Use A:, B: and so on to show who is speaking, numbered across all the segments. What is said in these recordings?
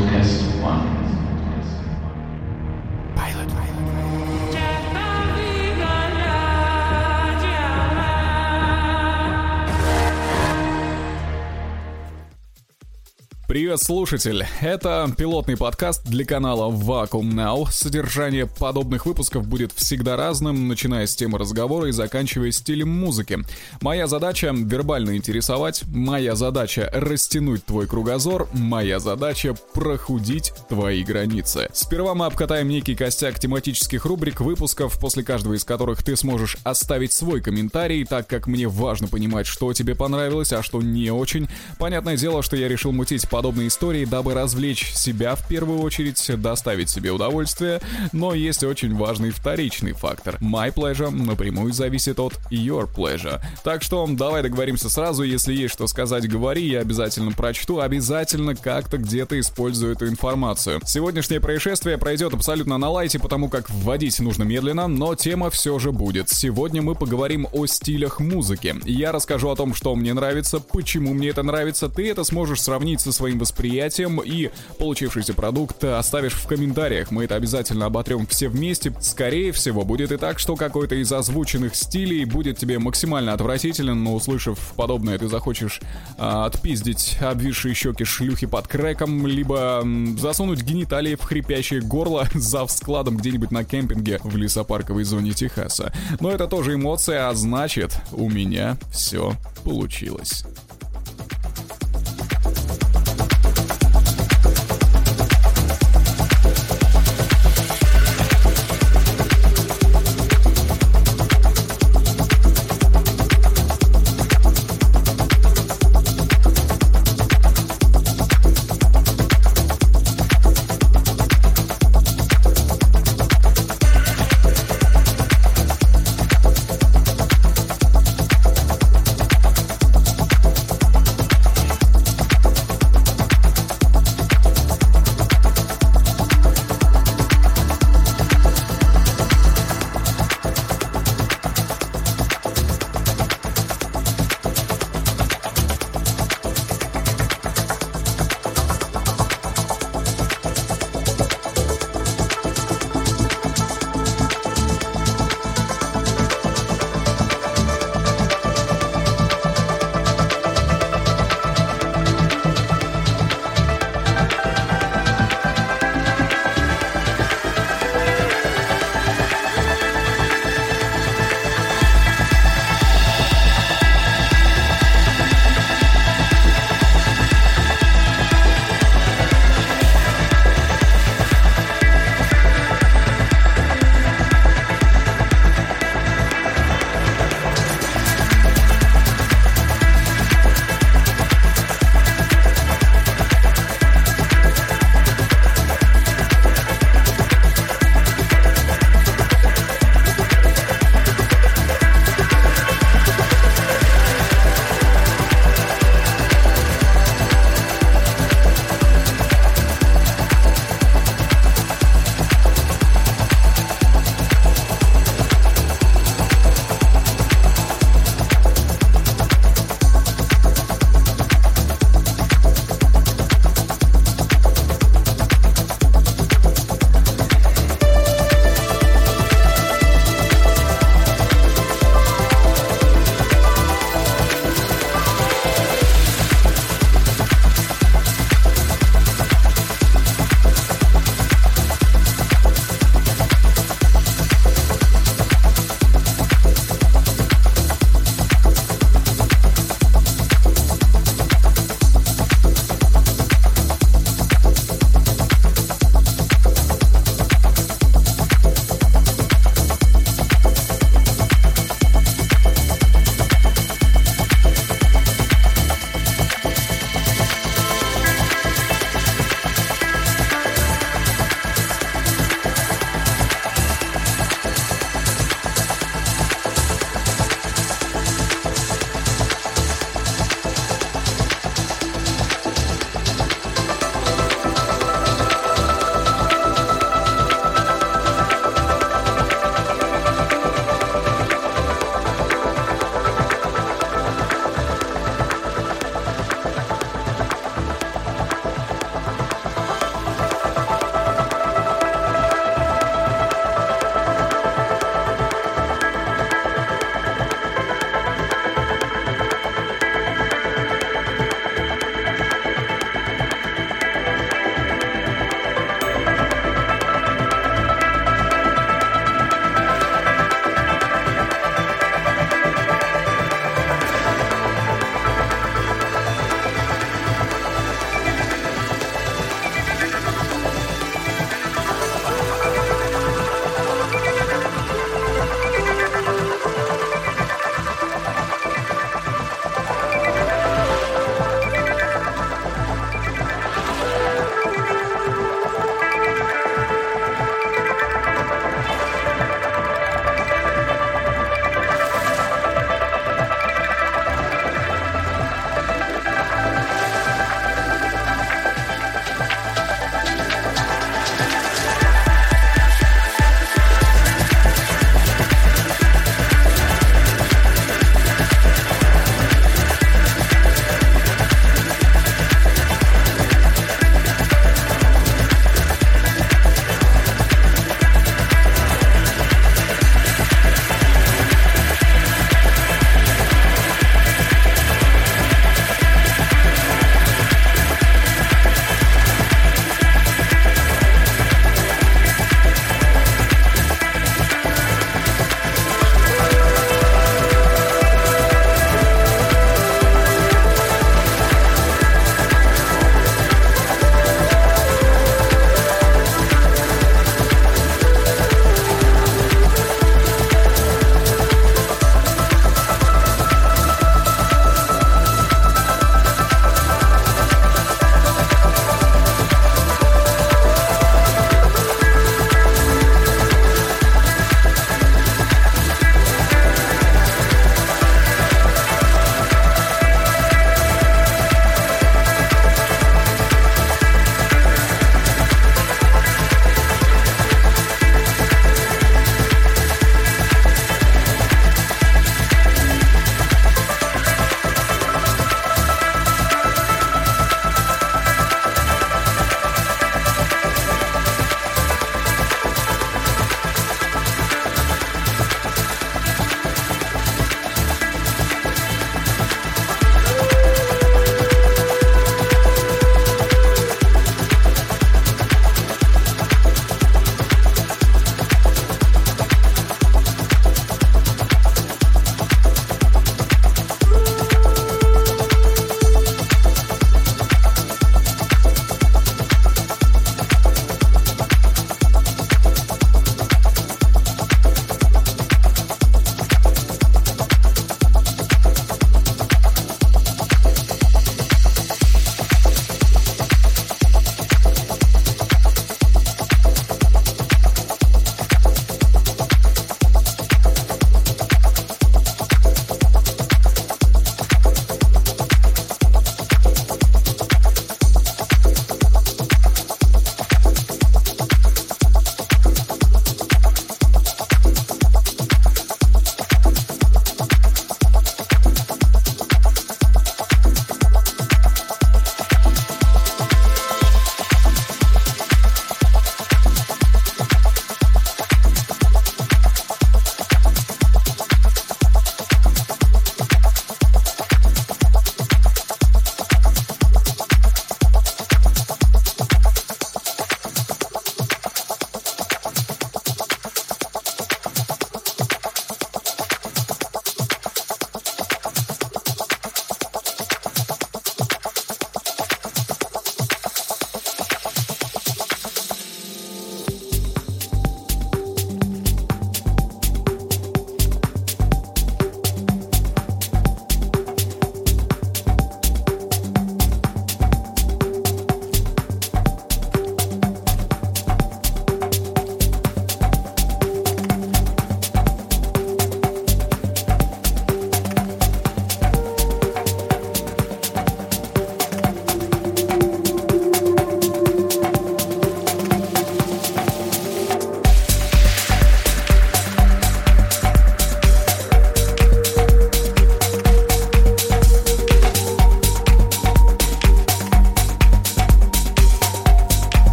A: protest one. Привет, слушатель! Это пилотный подкаст для канала Vacuum Now. Содержание подобных выпусков будет всегда разным, начиная с темы разговора и заканчивая стилем музыки. Моя задача — вербально интересовать, моя задача — растянуть твой кругозор, моя задача — прохудить твои границы. Сперва мы обкатаем некий костяк тематических рубрик выпусков, после каждого из которых ты сможешь оставить свой комментарий, так как мне важно понимать, что тебе понравилось, а что не очень. Понятное дело, что я решил мутить по подобные истории, дабы развлечь себя в первую очередь, доставить себе удовольствие, но есть очень важный вторичный фактор. My pleasure напрямую зависит от your pleasure. Так что давай договоримся сразу, если есть что сказать, говори, я обязательно прочту, обязательно как-то где-то использую эту информацию. Сегодняшнее происшествие пройдет абсолютно на лайте, потому как вводить нужно медленно, но тема все же будет. Сегодня мы поговорим о стилях музыки. Я расскажу о том, что мне нравится, почему мне это нравится, ты это сможешь сравнить со своим своим восприятием и получившийся продукт оставишь в комментариях. Мы это обязательно оботрем все вместе. Скорее всего, будет и так, что какой-то из озвученных стилей будет тебе максимально отвратителен, но услышав подобное, ты захочешь а, отпиздить обвисшие щеки шлюхи под крэком, либо м, засунуть гениталии в хрипящее горло за складом где-нибудь на кемпинге в лесопарковой зоне Техаса. Но это тоже эмоция, а значит, у меня все получилось.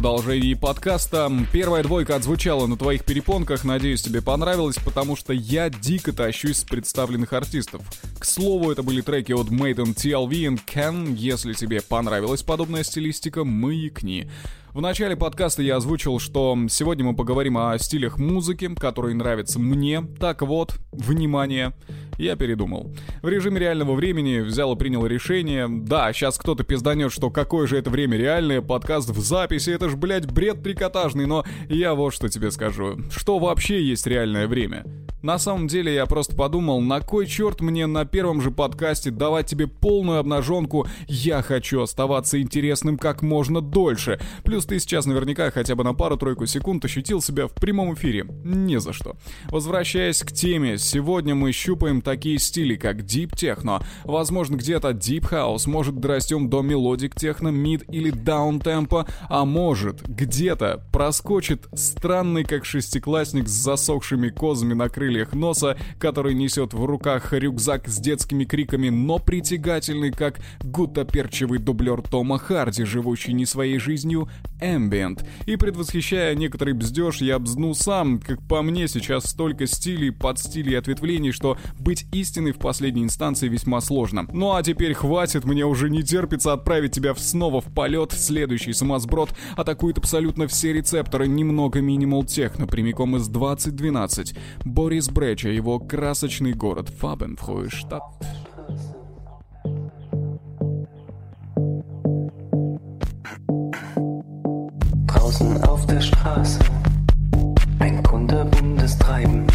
A: Продолжении подкаста первая двойка отзвучала на твоих перепонках, надеюсь, тебе понравилось, потому что я дико тащусь с представленных артистов. К слову, это были треки от Maiden TLV и Ken. Если тебе понравилась подобная стилистика, маякни. В начале подкаста я озвучил, что сегодня мы поговорим о стилях музыки, которые нравятся мне. Так вот, внимание, я передумал. В режиме реального времени взял и принял решение. Да, сейчас кто-то пизданет, что какое же это время реальное, подкаст в записи, это ж, блядь, бред трикотажный, но я вот что тебе скажу. Что вообще есть реальное время? На самом деле я просто подумал, на кой черт мне на первом же подкасте давать тебе полную обнаженку «Я хочу оставаться интересным как можно дольше». Плюс ты сейчас наверняка хотя бы на пару-тройку секунд ощутил себя в прямом эфире. Не за что. Возвращаясь к теме, сегодня мы щупаем такие стили, как Deep Techno, возможно где-то Deep House, может дорастем до melodic techno, mid или downtempo, а может где-то проскочит странный как шестиклассник с засохшими козами на крыльях носа, который несет в руках рюкзак с детскими криками, но притягательный, как гуттаперчевый дублер Тома Харди, живущий не своей жизнью, Ambient. И предвосхищая некоторый бздеж, я бзну сам, как по мне сейчас столько стилей, подстилей и ответвлений, что быть истиной в последней инстанции весьма сложно. Ну а теперь хватит, мне уже не терпится отправить тебя снова в полет. Следующий самосброд атакует абсолютно все рецепторы, немного минимал техно, прямиком из 2012. Борис Бреча его красочный город Фабенфройштадт.
B: Draußen auf der Straße ein kunterbuntes Treiben.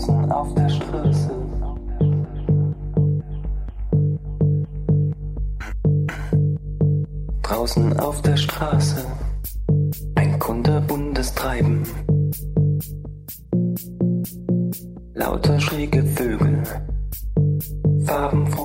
B: draußen auf der Straße. Draußen auf der Straße ein kunterbuntes
A: Treiben. Lauter schräge Vögel, Farbenfroh.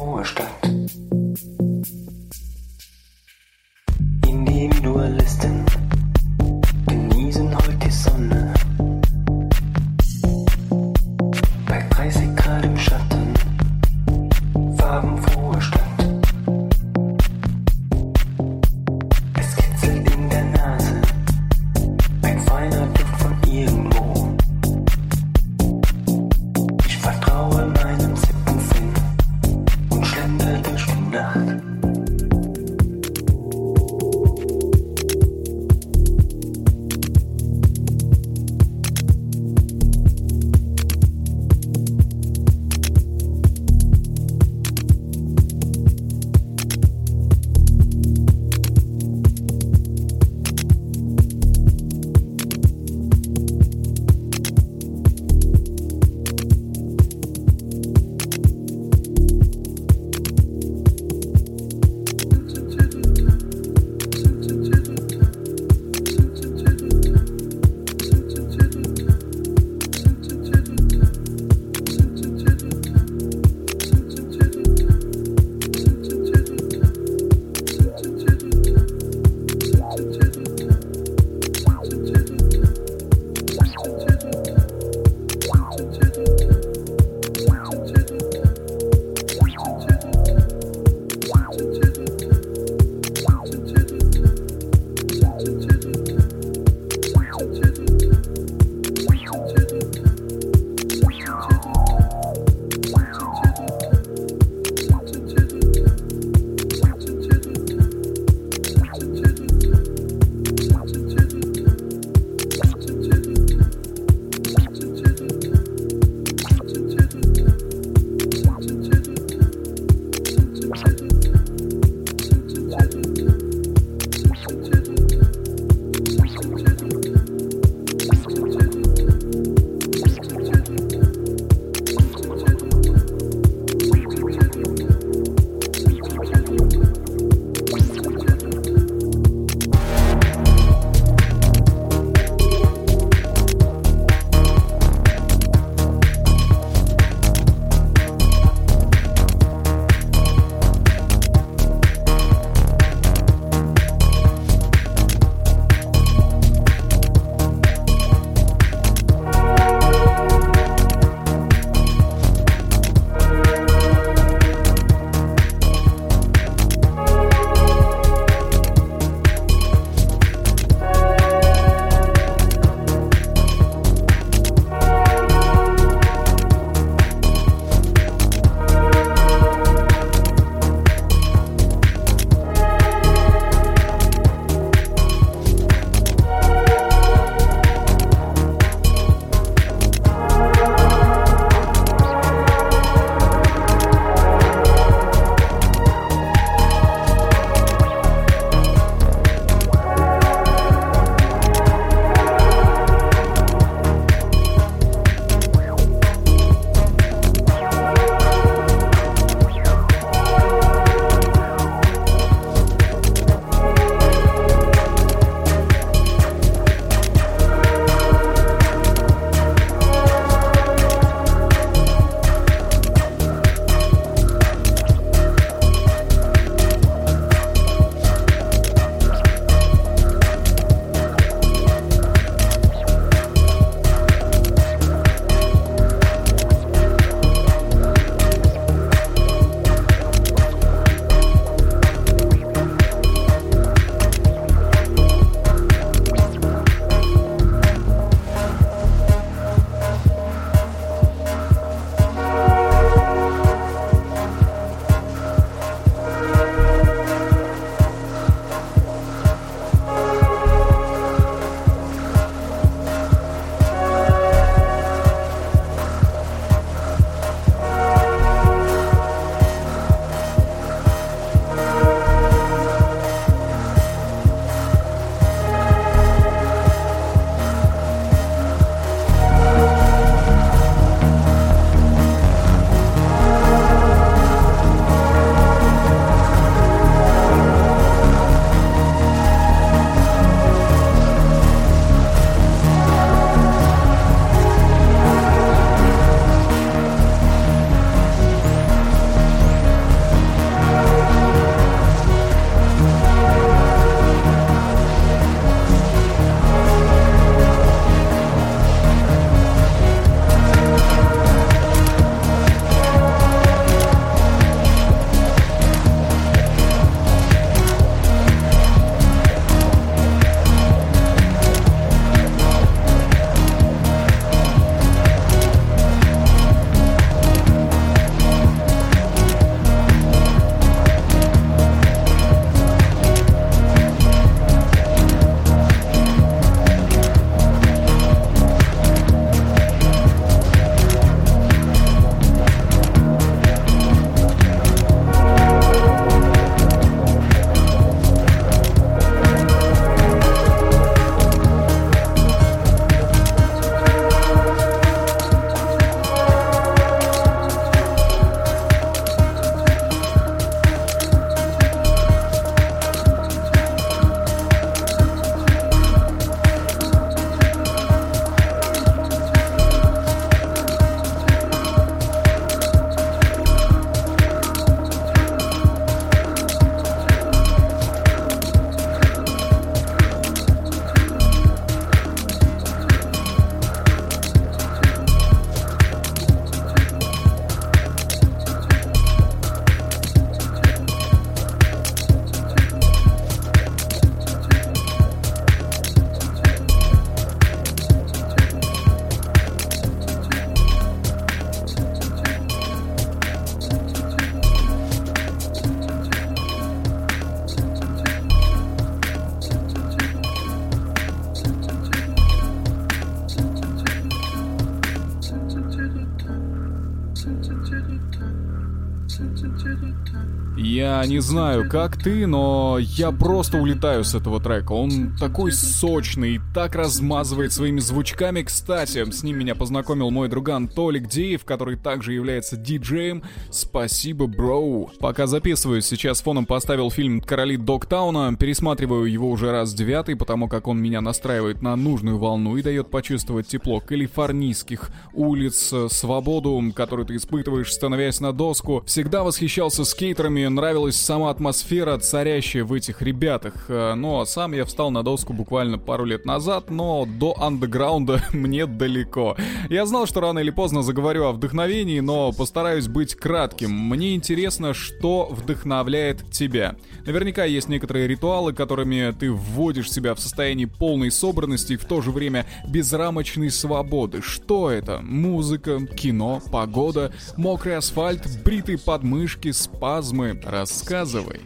A: Не знаю, как ты, но я просто улетаю с этого трека. Он такой сочный, так размазывает своими звучками. Кстати, с ним меня познакомил мой друган Толик Деев, который также является диджеем. Спасибо, бро. Пока записываюсь, сейчас фоном поставил фильм «Короли Догтауна». Пересматриваю его уже раз девятый, потому как он меня настраивает на нужную волну и дает почувствовать тепло калифорнийских улиц, свободу, которую ты испытываешь, становясь на доску. Всегда восхищался скейтерами, нравилась сама атмосфера, царящая в этих ребятах. Э, но сам я встал на доску буквально пару лет назад, но до андеграунда мне далеко. Я знал, что рано или поздно заговорю о вдохновении, но постараюсь быть кратким. Мне интересно, что вдохновляет тебя. Наверняка есть некоторые ритуалы, которыми ты вводишь себя в состояние полной собранности и в то же время безрамочной свободы. Что это? Музыка, кино, погода, мокрый асфальт, бритые подмышки, спазмы. Рассказывай.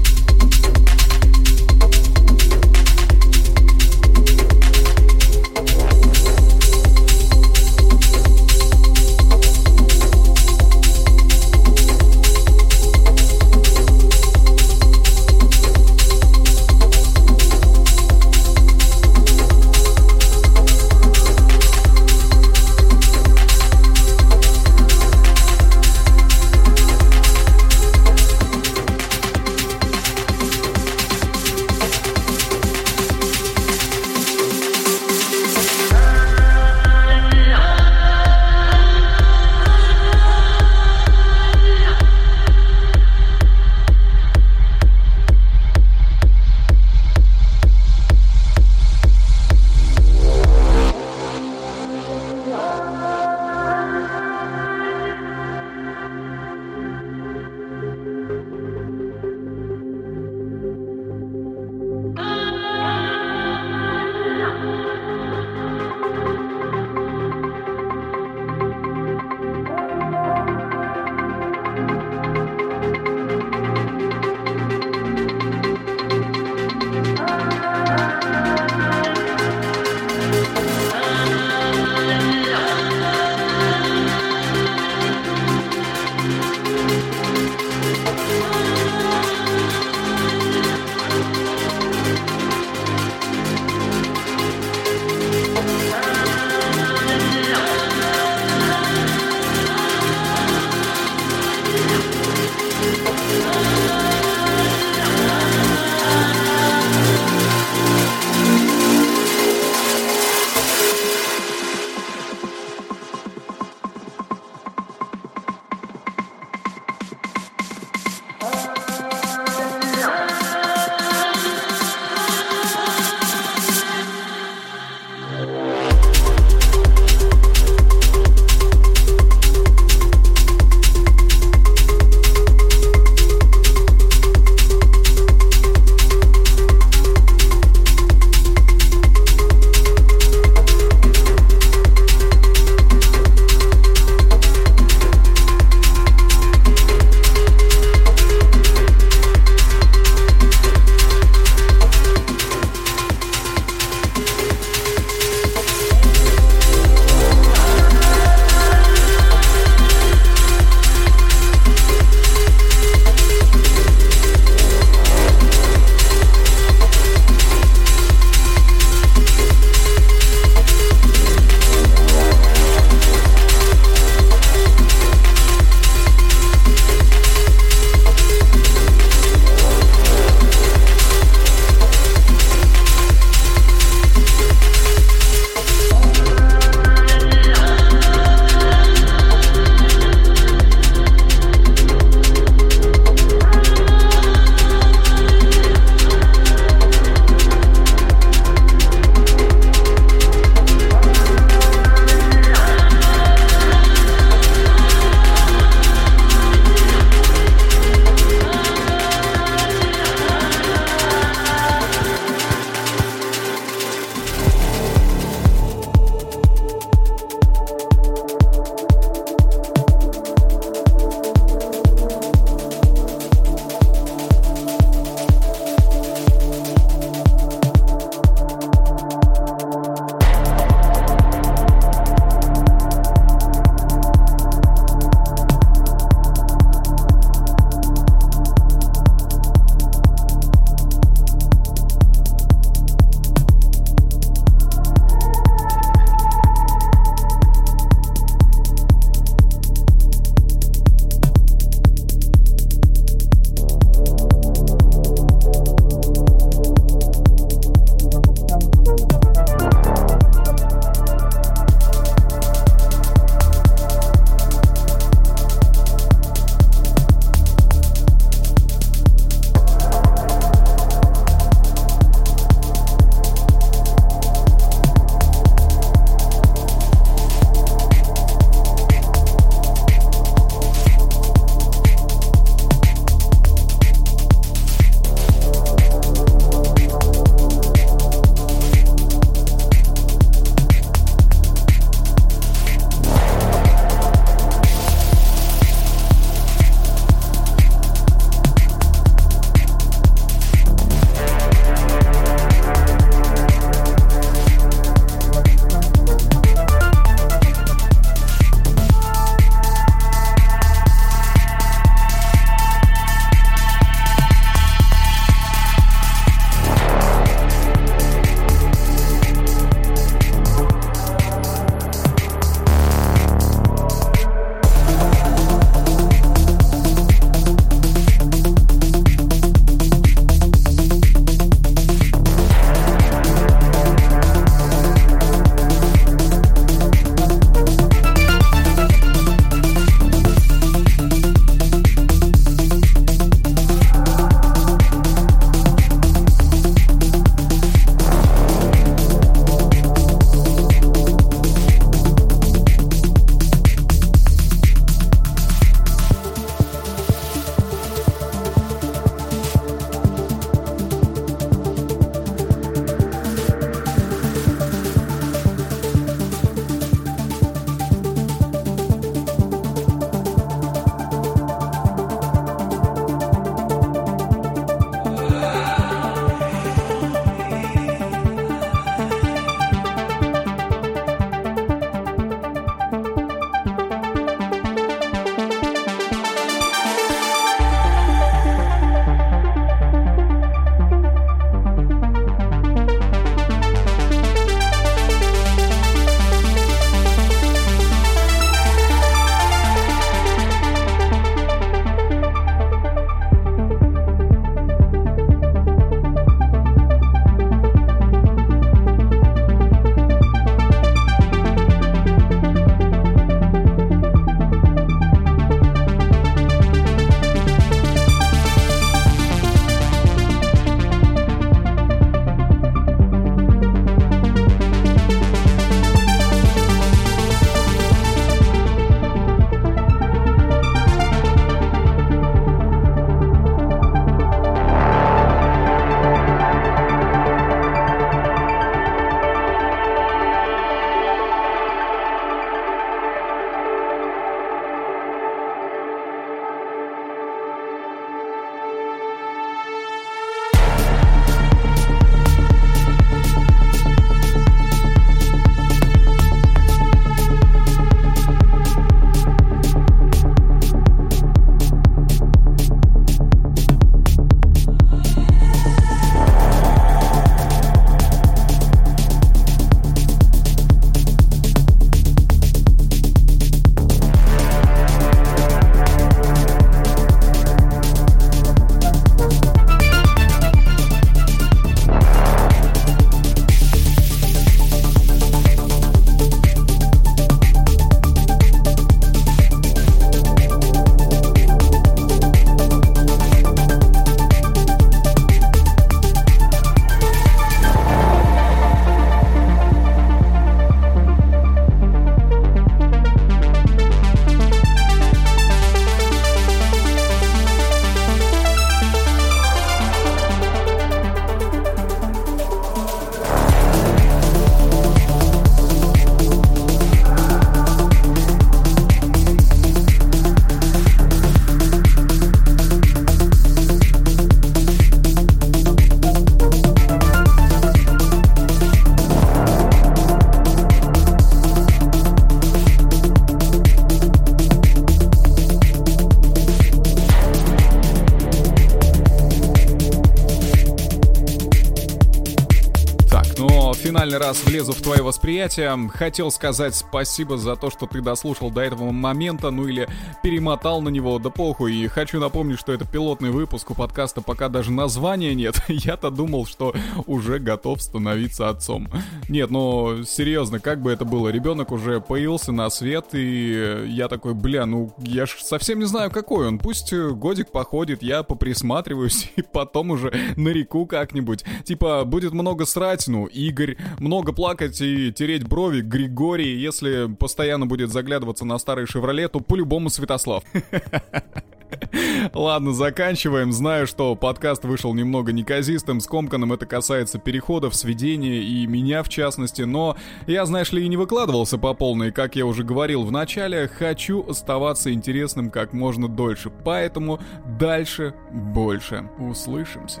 A: Влезу в твое восприятие. Хотел сказать спасибо за то, что ты дослушал до этого момента, ну или перемотал на него, да похуй. И хочу напомнить, что это пилотный выпуск у подкаста, пока даже названия нет. Я-то думал, что уже готов становиться отцом. Нет, ну серьезно, как бы это было? Ребенок уже появился на свет, и я такой, бля, ну я ж совсем не знаю, какой он. Пусть годик походит, я поприсматриваюсь, и потом уже на реку как-нибудь. Типа, будет много срать, ну, Игорь, много плакать и тереть брови, Григорий, если постоянно будет заглядываться на старый «Шевроле», то по-любому Святослав. Ладно, заканчиваем. Знаю, что подкаст вышел немного неказистым, скомканным. Это касается переходов, сведения и меня в частности. Но я, знаешь ли, и не выкладывался по полной. Как я уже говорил в начале, хочу оставаться интересным как можно дольше. Поэтому дальше больше. Услышимся.